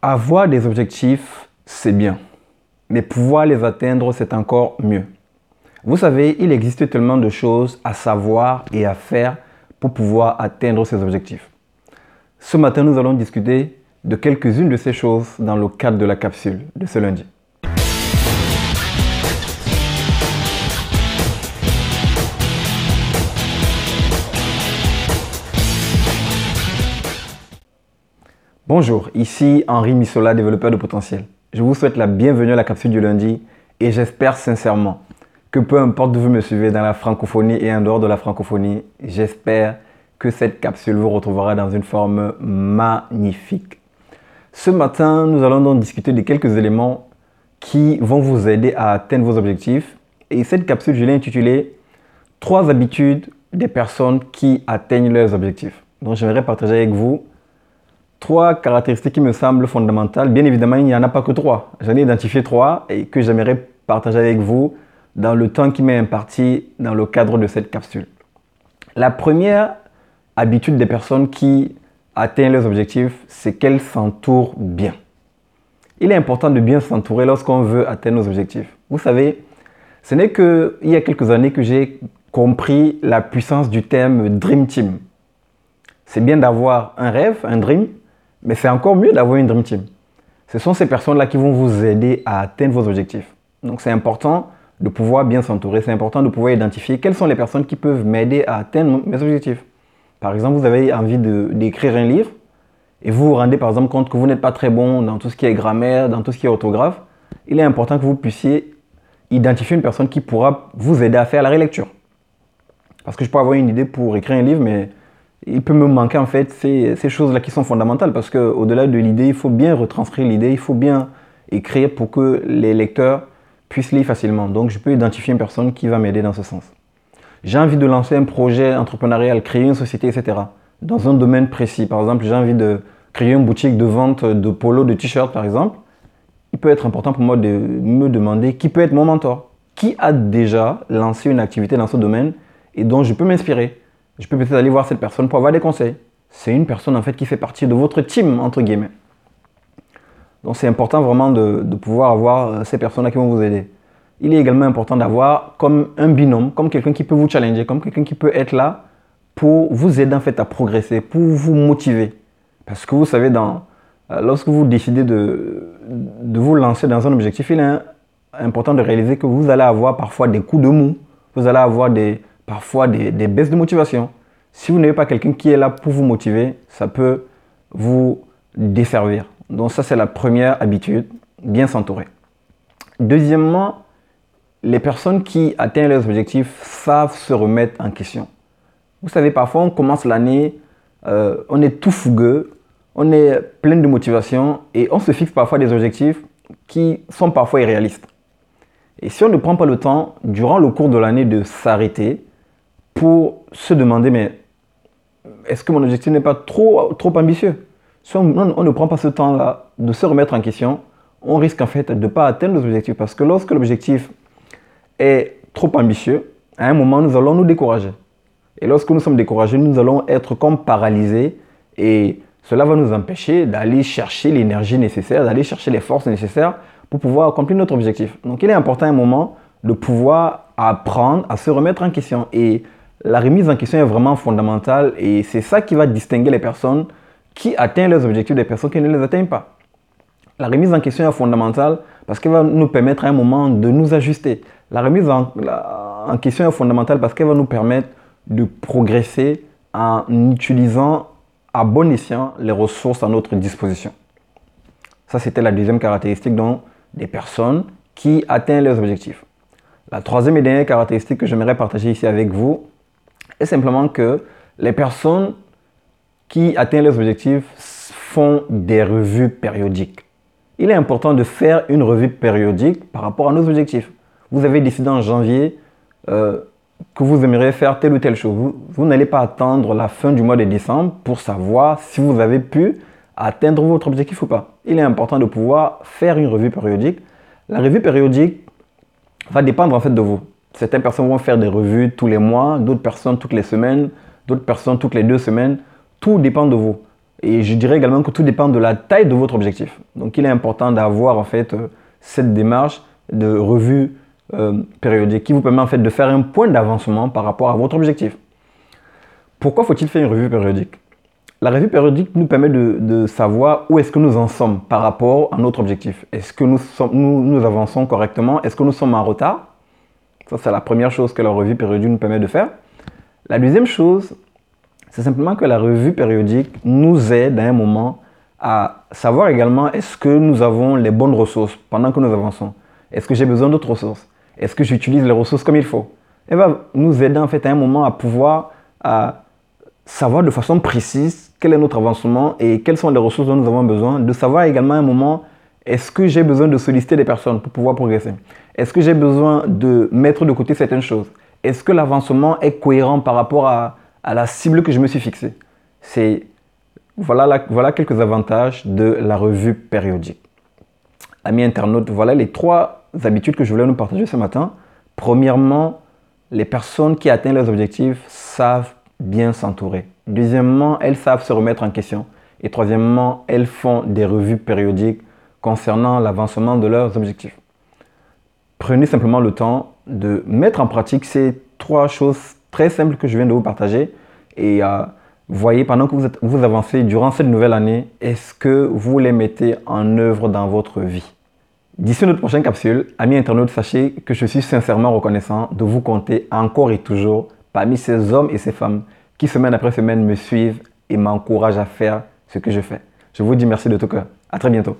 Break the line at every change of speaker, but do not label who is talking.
Avoir des objectifs, c'est bien. Mais pouvoir les atteindre, c'est encore mieux. Vous savez, il existe tellement de choses à savoir et à faire pour pouvoir atteindre ces objectifs. Ce matin, nous allons discuter de quelques-unes de ces choses dans le cadre de la capsule de ce lundi. Bonjour, ici Henri Missola, développeur de potentiel. Je vous souhaite la bienvenue à la capsule du lundi et j'espère sincèrement que peu importe où vous me suivez dans la francophonie et en dehors de la francophonie, j'espère que cette capsule vous retrouvera dans une forme magnifique. Ce matin, nous allons donc discuter de quelques éléments qui vont vous aider à atteindre vos objectifs. Et cette capsule, je l'ai intitulée Trois habitudes des personnes qui atteignent leurs objectifs. Donc, j'aimerais partager avec vous trois caractéristiques qui me semblent fondamentales. Bien évidemment, il n'y en a pas que trois. J'en ai identifié trois et que j'aimerais partager avec vous dans le temps qui m'est imparti dans le cadre de cette capsule. La première habitude des personnes qui atteignent leurs objectifs, c'est qu'elles s'entourent bien. Il est important de bien s'entourer lorsqu'on veut atteindre nos objectifs. Vous savez, ce n'est qu'il y a quelques années que j'ai compris la puissance du terme Dream Team. C'est bien d'avoir un rêve, un dream, mais c'est encore mieux d'avoir une Dream Team. Ce sont ces personnes-là qui vont vous aider à atteindre vos objectifs. Donc c'est important de pouvoir bien s'entourer, c'est important de pouvoir identifier quelles sont les personnes qui peuvent m'aider à atteindre mes objectifs. Par exemple, vous avez envie d'écrire un livre et vous vous rendez par exemple compte que vous n'êtes pas très bon dans tout ce qui est grammaire, dans tout ce qui est orthographe. Il est important que vous puissiez identifier une personne qui pourra vous aider à faire la relecture. Parce que je peux avoir une idée pour écrire un livre, mais il peut me manquer en fait ces, choses-là qui sont fondamentales parce qu'au-delà de l'idée, il faut bien retranscrire l'idée, il faut bien écrire pour que les lecteurs puissent lire facilement. Donc je peux identifier une personne qui va m'aider dans ce sens. J'ai envie de lancer un projet entrepreneurial, créer une société, etc. Dans un domaine précis. Par exemple, j'ai envie de créer une boutique de vente de polo, de t-shirts par exemple. Il peut être important pour moi de me demander qui peut être mon mentor. Qui a déjà lancé une activité dans ce domaine et dont je peux m'inspirer je peux peut-être aller voir cette personne pour avoir des conseils. C'est une personne en fait qui fait partie de votre team, entre guillemets. Donc c'est important vraiment de, pouvoir avoir euh, ces personnes-là qui vont vous aider. Il est également important d'avoir comme un binôme, comme quelqu'un qui peut vous challenger, comme quelqu'un qui peut être là pour vous aider à progresser, pour vous motiver. Parce que vous savez, euh, lorsque vous décidez de, de vous lancer dans un objectif, il est important de réaliser que vous allez avoir parfois des coups de mou, vous allez avoir des, parfois des, baisses de motivation. Si vous n'avez pas quelqu'un qui est là pour vous motiver, ça peut vous desservir. Donc ça, c'est la première habitude, bien s'entourer. Deuxièmement, les personnes qui atteignent leurs objectifs savent se remettre en question. Vous savez, parfois, on commence l'année, euh, on est tout fougueux, on est plein de motivation et on se fixe parfois des objectifs qui sont parfois irréalistes. Et si on ne prend pas le temps, durant le cours de l'année, de s'arrêter, pour se demander, mais est-ce que mon objectif n'est pas trop, trop ambitieux? Si on, ne prend pas ce temps-là de se remettre en question, on risque en fait de ne pas atteindre nos objectifs. Parce que lorsque l'objectif est trop ambitieux, à un moment, nous allons nous décourager. Et lorsque nous sommes découragés, nous allons être comme paralysés et cela va nous empêcher d'aller chercher l'énergie nécessaire, d'aller chercher les forces nécessaires pour pouvoir accomplir notre objectif. Donc il est important à un moment de pouvoir apprendre à se remettre en question. Et la remise en question est vraiment fondamentale et c'est ça qui va distinguer les personnes qui atteignent leurs objectifs des personnes qui ne les atteignent pas. La remise en question est fondamentale parce qu'elle va nous permettre à un moment de nous ajuster. La remise en, question est fondamentale parce qu'elle va nous permettre de progresser en utilisant à bon escient les ressources à notre disposition. Ça, c'était la deuxième caractéristique des personnes qui atteignent leurs objectifs. La troisième et dernière caractéristique que j'aimerais partager ici avec vous, est simplement que les personnes qui atteignent leurs objectifs font des revues périodiques. Il est important de faire une revue périodique par rapport à nos objectifs. Vous avez décidé en janvier euh, que vous aimeriez faire telle ou telle chose. Vous, vous n'allez pas attendre la fin du mois de décembre pour savoir si vous avez pu atteindre votre objectif ou pas. Il est important de pouvoir faire une revue périodique. La revue périodique va dépendre en fait de vous. Certaines personnes vont faire des revues tous les mois, d'autres personnes toutes les semaines, d'autres personnes toutes les deux semaines. Tout dépend de vous. Et je dirais également que tout dépend de la taille de votre objectif. Donc il est important d'avoir en fait euh, cette démarche de revue euh, périodique qui vous permet en fait de faire un point d'avancement par rapport à votre objectif. Pourquoi faut-il faire une revue périodique? La revue périodique nous permet de, savoir où est-ce que nous en sommes par rapport à notre objectif. Est-ce que nous, avançons correctement? Est-ce que nous sommes en retard? Ça, c'est la première chose que la revue périodique nous permet de faire. La deuxième chose, c'est simplement que la revue périodique nous aide à un moment à savoir également est-ce que nous avons les bonnes ressources pendant que nous avançons? Est-ce que j'ai besoin d'autres ressources? Est-ce que j'utilise les ressources comme il faut? Elle va nous aider en fait à un moment à pouvoir à savoir de façon précise quel est notre avancement et quelles sont les ressources dont nous avons besoin. De savoir également à un moment est-ce que j'ai besoin de solliciter des personnes pour pouvoir progresser? Est-ce que j'ai besoin de mettre de côté certaines choses? Est-ce que l'avancement est cohérent par rapport à, la cible que je me suis fixée? Voilà, voilà quelques avantages de la revue périodique. Amis internautes, voilà les trois habitudes que je voulais nous partager ce matin. Premièrement, les personnes qui atteignent leurs objectifs savent bien s'entourer. Deuxièmement, elles savent se remettre en question. Et troisièmement, elles font des revues périodiques concernant l'avancement de leurs objectifs. Prenez simplement le temps de mettre en pratique ces trois choses très simples que je viens de vous partager et euh, voyez pendant que vous, vous avancez durant cette nouvelle année, est-ce que vous les mettez en œuvre dans votre vie? D'ici notre prochaine capsule, amis internautes, sachez que je suis sincèrement reconnaissant de vous compter encore et toujours parmi ces hommes et ces femmes qui semaine après semaine me suivent et m'encouragent à faire ce que je fais. Je vous dis merci de tout cœur. À très bientôt.